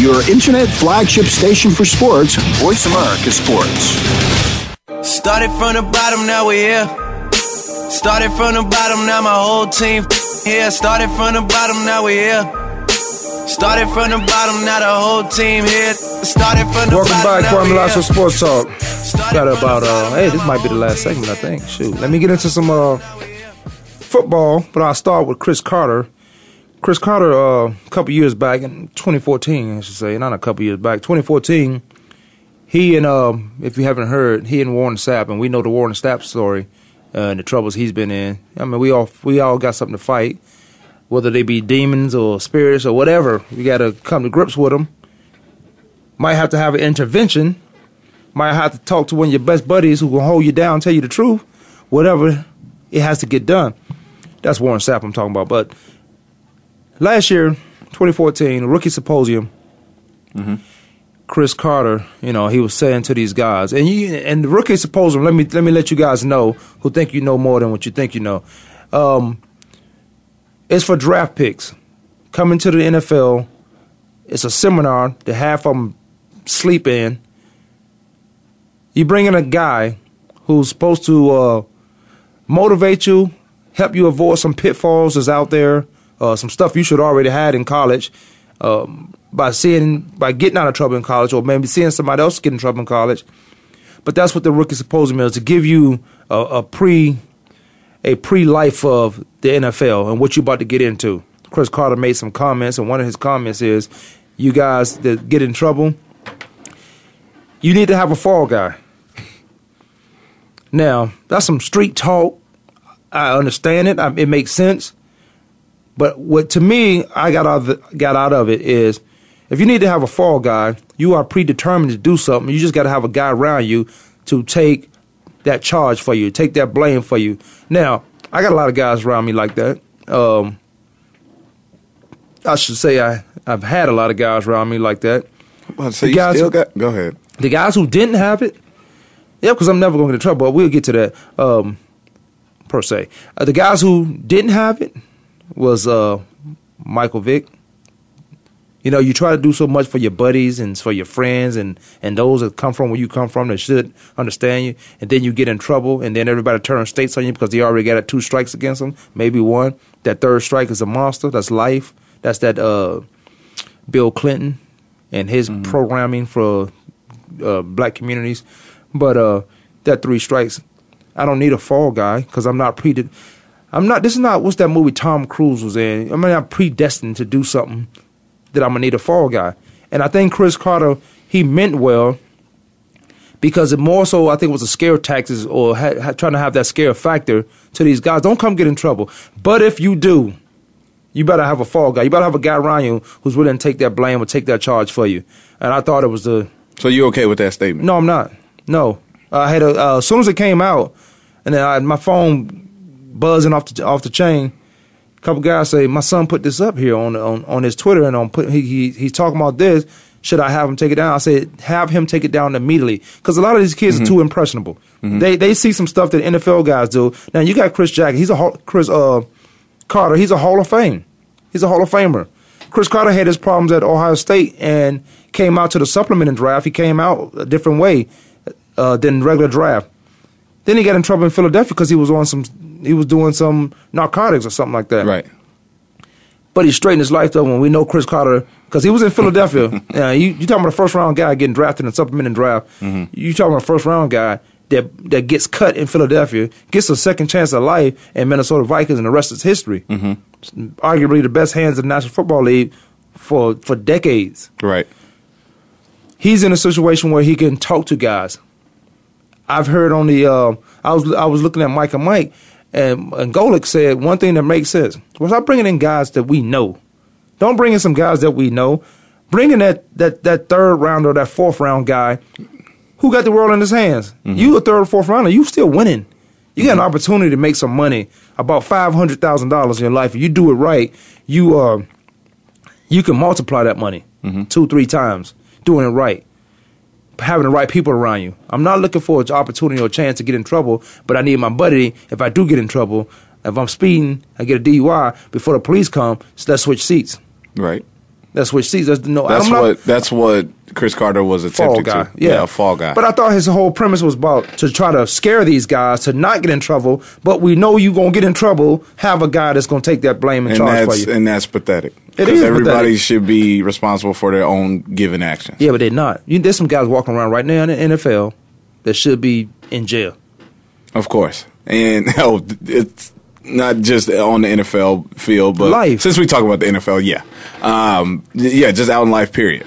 Your internet flagship station for sports, Voice America Sports. Started from the bottom, now we're here. Started from the bottom, now my whole team here. Started from the bottom, now we're here. Started from the bottom, now the whole team here. Started from the Welcome bottom, back, now Kwamie we Sports Talk. Got about uh, hey, this might be the last segment, I think. Shoot, let me get into some uh, football, but I'll start with Cris Carter. Cris Carter, uh, a couple years back in 2014, I should say, not a couple years back, 2014. He and um, if you haven't heard, he and Warren Sapp, and we know the Warren Sapp story uh, and the troubles he's been in. I mean, we all we all got something to fight, whether they be demons or spirits or whatever. We got to come to grips with them. Might have to have an intervention. Might have to talk to one of your best buddies who will hold you down, tell you the truth. Whatever, it has to get done. That's Warren Sapp I'm talking about. But last year, 2014, rookie symposium. Cris Carter, you know, he was saying to these guys, and you and the rookie symposium. Let me let me let you guys know who think you know more than what you think you know. Um, it's for draft picks coming to the NFL. It's a seminar that half of them sleep in. You bring in a guy who's supposed to uh, motivate you, help you avoid some pitfalls that's out there, uh, some stuff you should already had in college. Um, by seeing, by getting out of trouble in college, or maybe seeing somebody else get in trouble in college, but that's what the rookie symposium is to give you a, a pre, a pre life of the NFL and what you're about to get into. Cris Carter made some comments, and one of his comments is, "You guys that get in trouble, you need to have a fall guy." Now that's some street talk. I understand it. I, it makes sense. But what to me I got out of got out of it is if you need to have a fall guy, you are predetermined to do something. You just got to have a guy around you to take that charge for you, take that blame for you. Now I got a lot of guys around me like that. Um, I should say I I've had a lot of guys around me like that. Well, so The you guys still who- got? Go ahead. The guys who didn't have it, yeah, because I'm never going to get in trouble. But we'll get to that um, per se. Uh, the guys who didn't have it was uh, Michael Vick. You know, you try to do so much for your buddies and for your friends and, and those that come from where you come from that should understand you, and then you get in trouble, and then everybody turns states on you because they already got two strikes against them, maybe one. That third strike is a monster. That's life. That's that uh, Bill Clinton and his programming for uh, black communities. But uh, that three strikes, I don't need a fall guy because I'm not pre. I'm not. This is not what's that movie Tom Cruise was in. I'm not predestined to do something that I'm gonna need a fall guy. And I think Cris Carter he meant well because it more so I think it was a scare tactics or ha- ha- trying to have that scare factor to these guys. Don't come get in trouble. But if you do, you better have a fall guy. You better have a guy around you who's willing to take that blame or take that charge for you. And I thought it was the So you okay with that statement? no, I'm not. No, I had a uh, as soon as it came out, and then I, my phone buzzing off the off the chain. A couple guys say my son put this up here on on, on his Twitter and on put he, he he's talking about this. Should I have him take it down? I said have him take it down immediately because a lot of these kids Mm-hmm. are too impressionable. They they see some stuff that NFL guys do. Now you got Chris Jack. He's a Cris uh, Carter. He's a Hall of Fame. He's a Hall of Famer. Cris Carter had his problems at Ohio State and came out to the supplementing draft. He came out a different way uh, than regular draft. Then he got in trouble in Philadelphia because he was on some, he was doing some narcotics or something like that. Right. But he straightened his life up when we know Cris Carter because he was in Philadelphia. uh, you you talking about a first round guy getting drafted in a supplementing draft? You talking about a first round guy that that gets cut in Philadelphia, gets a second chance at life in Minnesota Vikings, and the rest is history. Mm-hmm. Arguably the best hands in the National Football League for for decades. Right. He's in a situation where he can talk to guys. I've heard on the uh, I was I was looking at Mike and Mike, and, and Golic said one thing that makes sense was stop bringing in guys that we know. Don't bring in some guys that we know. Bring in that that that third round or that fourth round guy who got the world in his hands. Mm-hmm. You a third or fourth rounder, you still winning. You got an mm-hmm. opportunity to make some money, about five hundred thousand dollars in your life. If you do it right, you uh you can multiply that money mm-hmm. two, three times doing it right having the right people around you. I'm not looking for an opportunity or a chance to get in trouble, but I need my buddy. If I do get in trouble, if I'm speeding, I get a DUI before the police come. So let's switch seats. Right. Let's switch seats. That's no. That's I'm not what that's what Cris Carter was fall attempting guy. to. Yeah. a fall guy. But I thought his whole premise was about to try to scare these guys to not get in trouble. But we know you gonna get in trouble. Have a guy that's gonna take that blame and, and charge for that's you. and that's pathetic. It is everybody pathetic. should be responsible for their own given actions. yeah, but they're not. You, there's some guys walking around right now in the NFL that should be in jail. Of course. And oh, it's not just on the NFL field, but Life. since we talk about the NFL, yeah. Um, yeah, just out in life, period.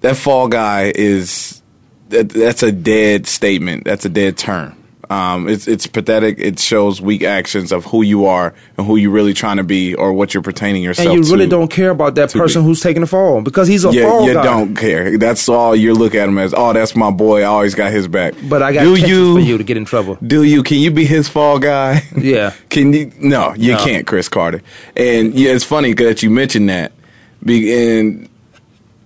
That fall guy is that, that's a dead statement. That's a dead term. Um, it's it's pathetic. It shows weak actions of who you are and who you're really trying to be, or what you're pertaining yourself And you really to. don't care about that person be. who's taking the fall because he's a Yeah, fall you guy. don't care. That's all you look at him as. Oh, that's my boy. I always got his back. But I got do you, for you to get in trouble. Do you? Can you be his fall guy? Yeah. Can you? No, you No. can't, Cris Carter. And yeah, it's funny that you mentioned that, Be, and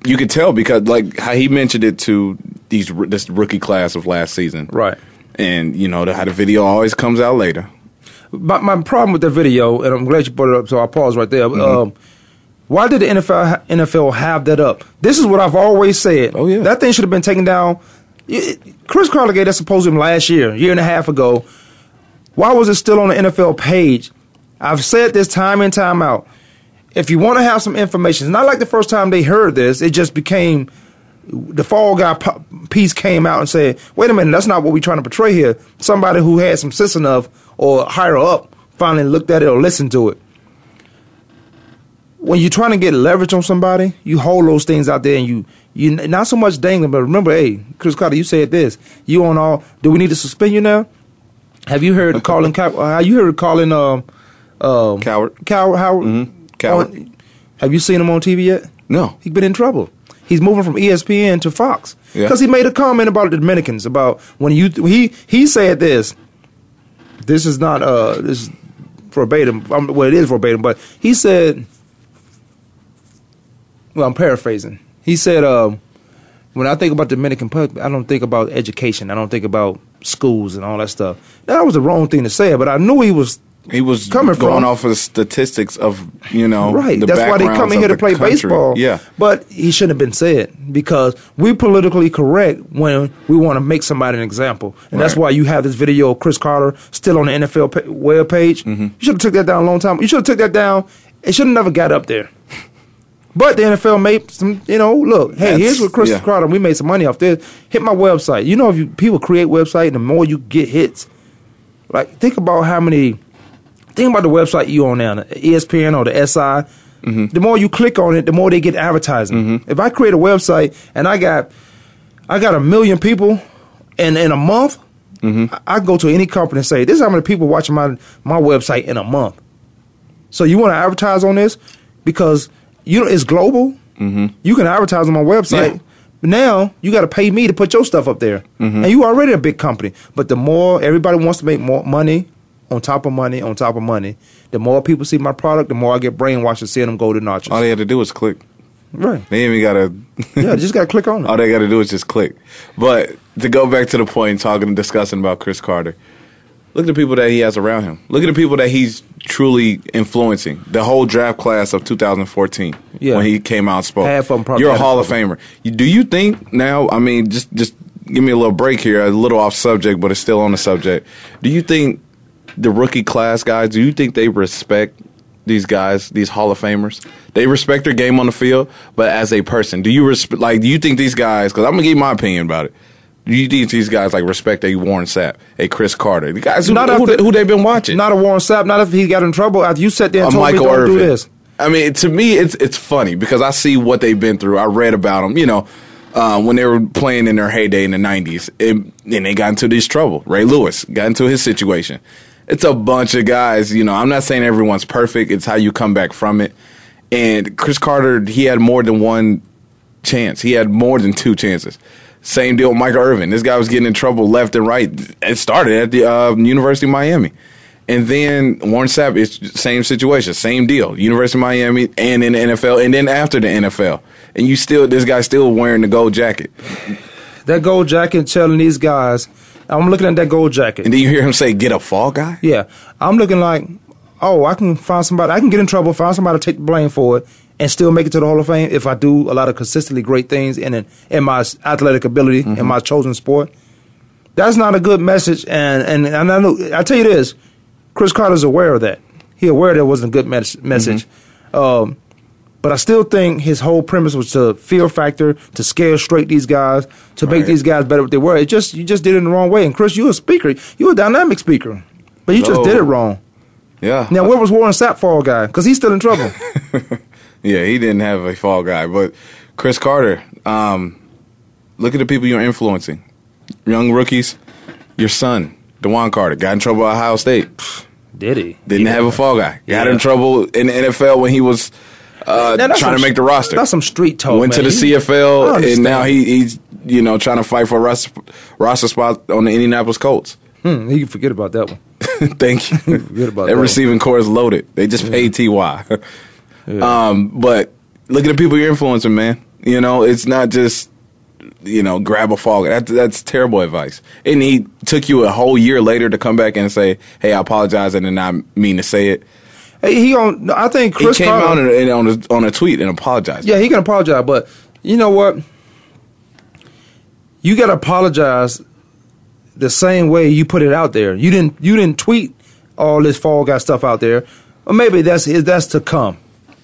you could tell because like how he mentioned it to these this rookie class of last season, Right. And you know how the video always comes out later. But my problem with the video, and I'm glad you brought it up, so I'll pause right there. Mm-hmm. Um, why did the NFL NFL have that up? This is what I've always said. Oh, yeah. that thing should have been taken down. It- Cris Carter gave that him last year, year and a half ago. Why was it still on the NFL page? I've said this time in time out. If you want to have some information, it's not like the first time they heard this. It just became the fall guy piece came out and said, "Wait a minute, that's not what we're trying to portray here." Somebody who had some sense enough or higher up finally looked at it or listened to it. When you're trying to get leverage on somebody, you hold those things out there and you you not so much dangling, but remember, hey, Cris Carter, you said this. You on all? Do we need to suspend you now? Have you heard Colin? Cow- uh, you heard of Colin? Um, um, Cowherd. Cowherd. Howard. Mhm. Cowherd. on- have you seen him on TV yet? No. He's been in trouble. He's moving from ESPN to Fox Yeah. because he made a comment about the Dominicans about when you he he said this. This is not uh this is verbatim. Um, well, it is verbatim, but he said. Well, I'm paraphrasing. He said, um, "When I think about Dominican public, I don't think about education. I don't think about schools and all that stuff." That was the wrong thing to say, but I knew he was He was Coming going from- off of the statistics of you know Right. That's why they come in here to play country. baseball. Yeah. But he shouldn't have been said because we're politically correct when we want to make somebody an example. And that's why you have this video of Cris Carter still on the NFL pa- web page. Mm-hmm. You should have took that down a long time. You should have took that down. It should have never got up there. But the NFL made some, you know, look, hey, That's- here's what Cris yeah. Carter, we made some money off this. Hit my website. You know, if you people create website, the more you get hits. Like, think about how many think about the website you on now, the ESPN or the SI. Mm-hmm. The more you click on it, the more they get advertising. If I create a website and I got, I got a million people, in in a month, Mm-hmm. I, I go to any company and say, "This is how many people watching my my website in a month." So you want to advertise on this because you know it's global. You can advertise on my website. Yeah. But now you got to pay me to put your stuff up there, Mm-hmm. and you already a big company. But the more everybody wants to make more money on top of money on top of money, the more people see my product, the more I get brainwashed to see them go to notches. All they had to do was click. Right. They even gotta. Yeah, just gotta click on it. All they gotta do is just click. But to go back to the point, talking and discussing about Cris Carter, look at the people that he has around him. Look at the people that he's truly influencing. The whole draft class of 2014, Yeah. when he came out and spoke. Half of 'em probably You're a Hall of. Famer. Do you think now? I mean, just just give me a little break here. A little off subject, but it's still on the subject. Do you think the rookie class guys? Do you think they respect? These guys, these Hall of Famers, they respect their game on the field, but as a person, do you respect? Like, do you think these guys? Because I'm gonna give you my opinion about it. Do you think these guys like respect a Warren Sapp, a Cris Carter, the guys who, Not who, after- who they've been watching? Not a Warren Sapp. Not if he got in trouble after you sat there and told Michael me don't Irvin. do this. I mean, to me, it's it's funny because I see what they've been through. I read about them, you know, uh, when they were playing in their heyday in the '90s, and, and they got into this trouble. Ray Lewis got into his situation. It's a bunch of guys. You know, I'm not saying everyone's perfect. It's how you come back from it. And Cris Carter, he had more than one chance. He had more than two chances. Same deal with Michael Irvin. This guy was getting in trouble left and right. It started at the uh, University of Miami. And then Warren Sapp, it's same situation, same deal. University of Miami and in the NFL, and then after the NFL. And you still, this guy's still wearing the gold jacket. That gold jacket telling these guys, I'm looking at that gold jacket. And then you hear him say, get a fall guy? Yeah, I'm looking like, oh, I can find somebody. I can get in trouble, find somebody to take the blame for it, and still make it to the Hall of Fame if I do a lot of consistently great things in in, in my athletic ability in my chosen sport. That's not a good message, and and, and I know I tell you this, Cris Carter's aware of that. He aware that wasn't a good mes- message. Um, but I still think his whole premise was to fear factor, to scare straight these guys, to make these guys better what they were. It just you just did it in the wrong way. And Cris, you a speaker, you a dynamic speaker, but you just did it wrong. Yeah. Now where was Warren Sapp fall guy? Because he's still in trouble. Yeah, he didn't have a fall guy. But Cris Carter, um, look at the people you're influencing. Young rookies, your son, Duron Carter, got in trouble at Ohio State. did he? Didn't have a fall guy. Got Yeah. in trouble in the NFL when he was uh, Now, trying to make the roster. That's some street talk. Went to the He- CFL, and now he, he's you know trying to fight for a roster, roster spot on the Indianapolis Colts. Hmm, he can forget about that one. Thank you. Forget about Their that. receiving corps is loaded. They just paid Ty. Um, but look at the people you're influencing, man. You know, it's not just you know grab a fall. That, that's terrible advice. And he took you a whole year later to come back and say, "Hey, I apologize," and did not mean to say it. He on. I think Cris he came Carter, out and on a, on a tweet and apologized. Yeah, he can apologize, but you know what? You got to apologize the same way you put it out there. You didn't. You didn't tweet all this fall guy stuff out there. Or maybe that's that's to come.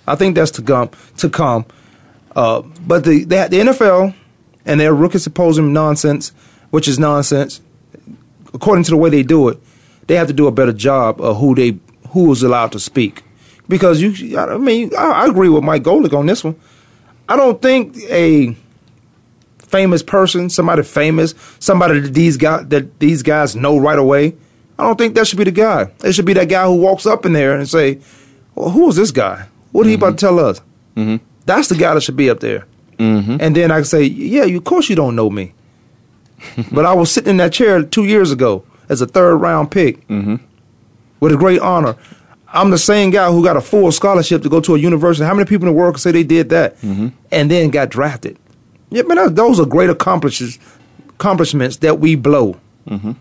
I think that's to come. To come. Uh, but the, the the NFL and their rookie symposium nonsense, which is nonsense, according to the way they do it, they have to do a better job of who they who is allowed to speak. Because you, I mean, I, I agree with Mike Golic on this one. I don't think a famous person, somebody famous, somebody that these guys that these guys know right away. I don't think that should be the guy. It should be that guy who walks up in there and say, well, "Who is this guy? What are he about to tell us?" Mm-hmm. That's the guy that should be up there. Mm-hmm. And then I can say, "Yeah, you, of course you don't know me, but I was sitting in that chair two years ago as a third round pick Mm-hmm. With a great honor." I'm the same guy who got a full scholarship to go to a university. How many people in the world can say they did that Mm-hmm. and then got drafted? Yeah, man, those are great accomplishments, accomplishments that we blow. Mm-hmm.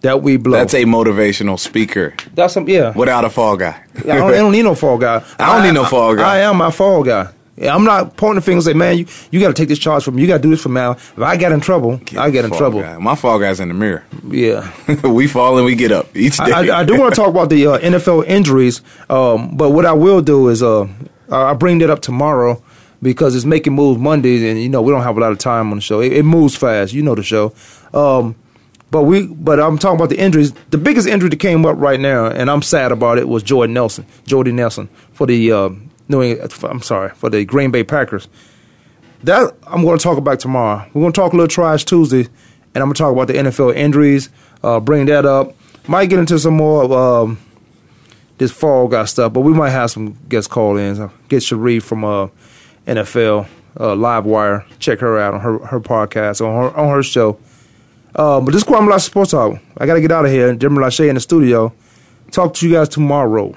That we blow. That's a motivational speaker That's some yeah. without a fall guy. I don't, I don't need no fall guy. I don't need no fall guy. I am my fall guy. I'm not pointing the fingers and say, man, you, you got to take this charge from me. You got to do this from now. If I get in trouble, I get in trouble. guy. My fall guy's in the mirror. Yeah. we fall and we get up each day. I, I, I do want to talk about the uh, NFL injuries, um, but what I will do is uh, I- bring that up tomorrow because it's making moves Monday, and you know we don't have a lot of time on the show. It, it moves fast, you know the show. Um, but we, but I'm talking about the injuries. The biggest injury that came up right now, and I'm sad about it, was Jordan Nelson, Jordy Nelson for the uh, New England, I'm sorry for the Green Bay Packers. That I'm going to talk about tomorrow. We're going to talk a little trash Tuesday, and I'm going to talk about the NFL injuries. Uh, bring that up. Might get into some more of um, this fall guy stuff, but we might have some guest call ins. Get Sharif from uh, NFL. uh, Live Wire. Check her out on her her podcast on her on her show. Uh, but this is Kwamie Lassiter Sports Talk. I got to get out of here. Jim Lachey in the studio. Talk to you guys tomorrow.